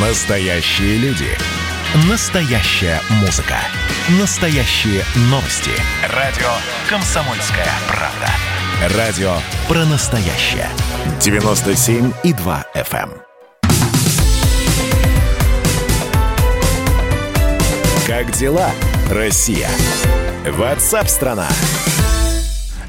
Настоящие люди. Настоящая музыка. Настоящие новости. Радио «Комсомольская правда». Радио про настоящее. 97,2 FM. эм. Как дела, Россия? Ватсап-страна!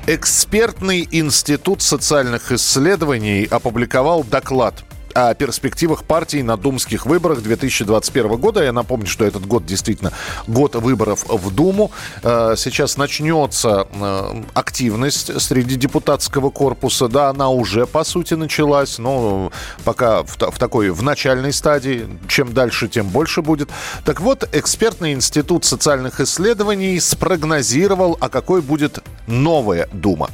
Экспертный институт социальных исследований опубликовал доклад о перспективах партий на думских выборах 2021 года. Я напомню, что этот год действительно год выборов в Думу. Э, Сейчас начнется э, активность среди депутатского корпуса. Да, она уже, по сути, началась, но пока в, в такой, в начальной стадии. Чем дальше, тем больше будет. Так вот, экспертный институт социальных исследований спрогнозировал, а какой будет новая Дума.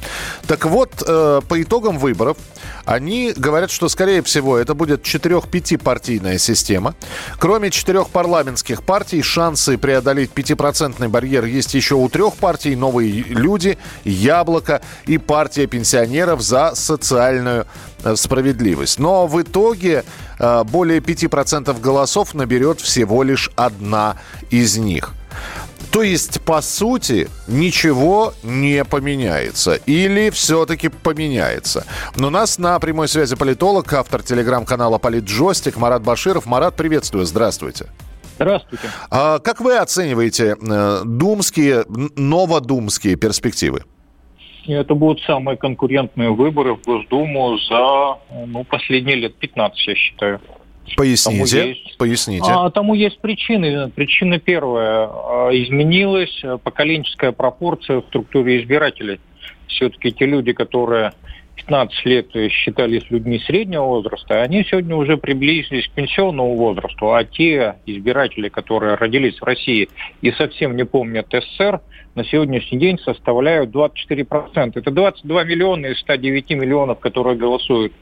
Так вот, э, по итогам выборов они говорят, что, скорее всего, это будет 4-5 партийная система. Кроме четырех парламентских партий, шансы преодолеть 5% барьер есть еще у трех партий «Новые люди», «Яблоко» и партия пенсионеров за социальную э, справедливость. Но в итоге э, более 5% голосов наберет всего лишь одна из них. То есть, по сути, ничего не поменяется. Или все-таки поменяется. Но у нас на прямой связи политолог, автор телеграм-канала «Политджойстик» Марат Баширов. Марат, приветствую, здравствуйте. Здравствуйте. А как вы оцениваете э, думские, новодумские перспективы? Это будут самые конкурентные выборы в Госдуму за ну, последние лет 15, я считаю. Поясните. Тому есть- Поясните. А тому есть причины. Причина первая. А, Изменилась а, поколенческая пропорция в структуре избирателей. Все-таки те люди, которые 15 лет считались людьми среднего возраста, они сегодня уже приблизились к пенсионному возрасту, а те избиратели, которые родились в России и совсем не помнят СССР, на сегодняшний день составляют 24%. Это 22 миллиона из 109 миллионов, которые голосуют.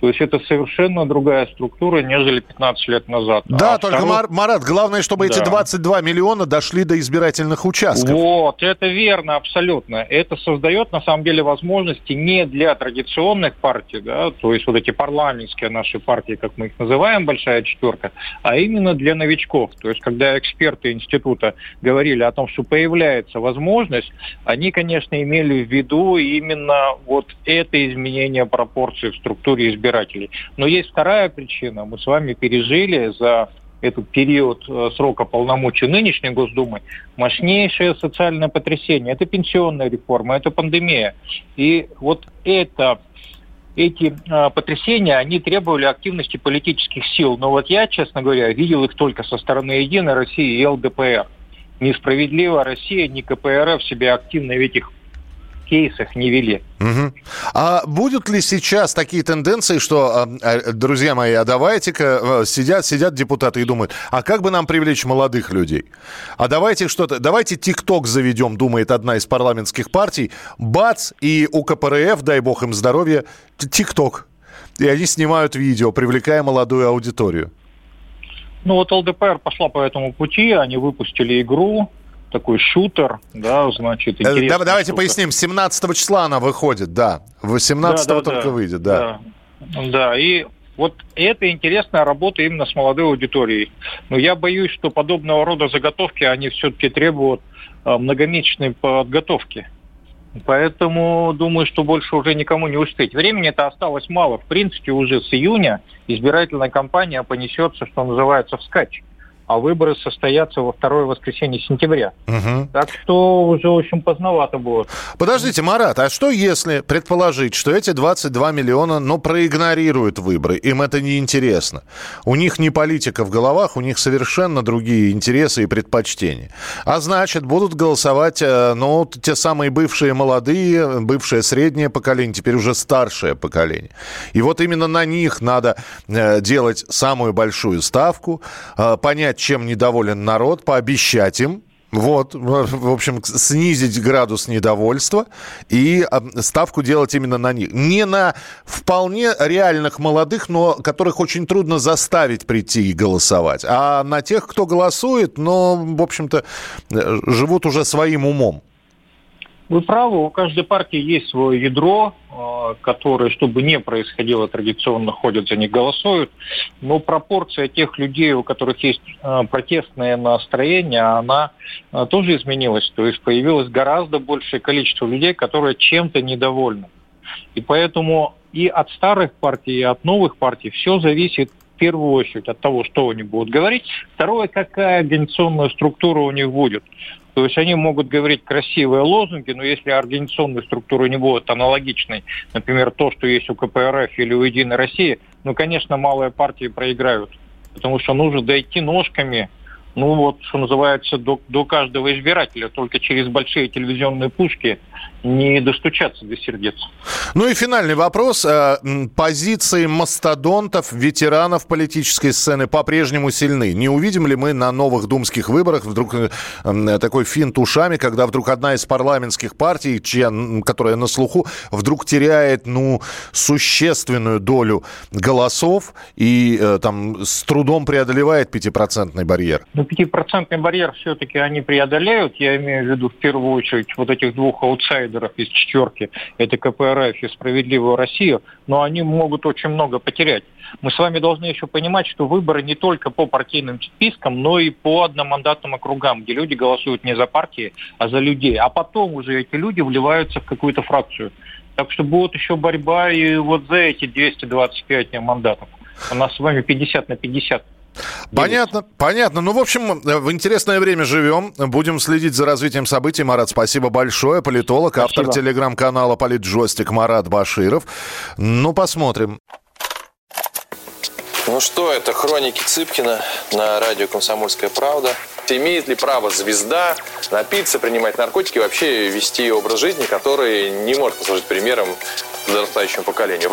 То есть это совершенно другая структура, нежели 15 лет назад. да, А только, второй- Мар- Марат, главное, чтобы эти Да. 22 миллиона дошли до избирательных участков. Вот, это верно, абсолютно. Это создает, на самом деле, возможности не для традиционных партий, да, то есть вот эти парламентские наши партии, как мы их называем, большая четверка, а именно для новичков. То есть, когда эксперты института говорили о том, что появляется возможность, они, конечно, имели в виду именно вот это изменение пропорций в структуре избирателей. Но есть вторая причина. Мы с вами пережили за этот период э, срока полномочий нынешней Госдумы мощнейшее социальное потрясение. Это пенсионная реформа, это пандемия. И вот это эти э, потрясения, они требовали активности политических сил. Но вот я, честно говоря, видел их только со стороны Единой России и ЛДПР. Несправедливо Россия, ни КПРФ себя активно в этих кейсах не вели. Мгм. А будут ли сейчас такие тенденции, что, а, а, друзья мои, а давайте-ка э, сидят, сидят депутаты и думают, а как бы нам привлечь молодых людей? А давайте что-то, давайте ТикТок заведем, думает одна из парламентских партий. Бац, и у КПРФ, дай бог им здоровья, ТикТок. И они снимают видео, привлекая молодую аудиторию. Ну вот ЛДПР пошла по этому пути, они выпустили игру, такой шутер, да, значит, Э, интересная да- давайте штука. поясним, 17 числа она выходит, да. 18 Да, да, только да. выйдет, да. Да, Да, и вот это интересная работа именно с молодой аудиторией. Но я боюсь, что подобного рода заготовки, они все-таки требуют а, многомесячной подготовки. Поэтому думаю, что больше уже никому не успеть. Времени-то осталось мало. В принципе, уже с июня избирательная кампания понесется, что называется, вскачь. А выборы состоятся во второе воскресенье сентября. Мгм. Так что уже очень поздновато будет. Подождите, Марат, а что если предположить, что эти 22 миллиона, ну, проигнорируют выборы, им это не интересно? У них не политика в головах, у них совершенно другие интересы и предпочтения. А значит, будут голосовать, э, ну, те самые бывшие молодые, бывшее среднее поколение, теперь уже старшее поколение. И вот именно на них надо э, делать самую большую ставку, э, понять, чем недоволен народ, пообещать им, вот, в общем, снизить градус недовольства и а, ставку делать именно на них. Не на вполне реальных молодых, но которых очень трудно заставить прийти и голосовать, а на тех, кто голосует, но, в общем-то, э, живут уже своим умом. Вы правы, у каждой партии есть свое ядро, э, которое, чтобы не происходило, традиционно ходят за них, голосуют. Но пропорция тех людей, у которых есть э, протестное настроение, она э, тоже изменилась. То есть появилось гораздо большее количество людей, которые чем-то недовольны. И поэтому и от старых партий, и от новых партий все зависит в первую очередь от того, что они будут говорить. Второе, какая организационная структура у них будет. То есть они могут говорить красивые лозунги, но если организационные структуры не будут аналогичной, например, то, что есть у КПРФ или у Единой России, ну, конечно, малые партии проиграют. Потому что нужно дойти ножками ну вот, что называется, до, до каждого избирателя. Только через большие телевизионные пушки не достучаться до сердец. Ну и финальный вопрос. Э, позиции мастодонтов, ветеранов политической сцены по-прежнему сильны. Не увидим ли мы на новых думских выборах вдруг э, такой финт ушами, когда вдруг одна из парламентских партий, чья, которая на слуху, вдруг теряет ну, существенную долю голосов и э, там с трудом преодолевает пятипроцентный барьер? Ну, пятипроцентный барьер все-таки они преодолеют. Я имею в виду в первую очередь вот этих двух аутсайдеров из четверки. Это КПРФ и Справедливую Россию. Но они могут очень много потерять. Мы с вами должны еще понимать, что выборы не только по партийным спискам, но и по одномандатным округам, где люди голосуют не за партии, а за людей. А потом уже эти люди вливаются в какую-то фракцию. Так что будет еще борьба и вот за эти 225 мандатов. У нас с вами 50 на 50. Понятно, понятно. Ну, в общем, в интересное время живем. Будем следить за развитием событий. Марат, спасибо большое. Политолог, спасибо. автор телеграм-канала «Политджойстик» Марат Баширов. Ну, посмотрим. Ну что, это хроники Цыпкина на радио «Комсомольская правда». Имеет ли право звезда напиться, принимать наркотики, вообще вести образ жизни, который не может послужить примером подрастающему поколению?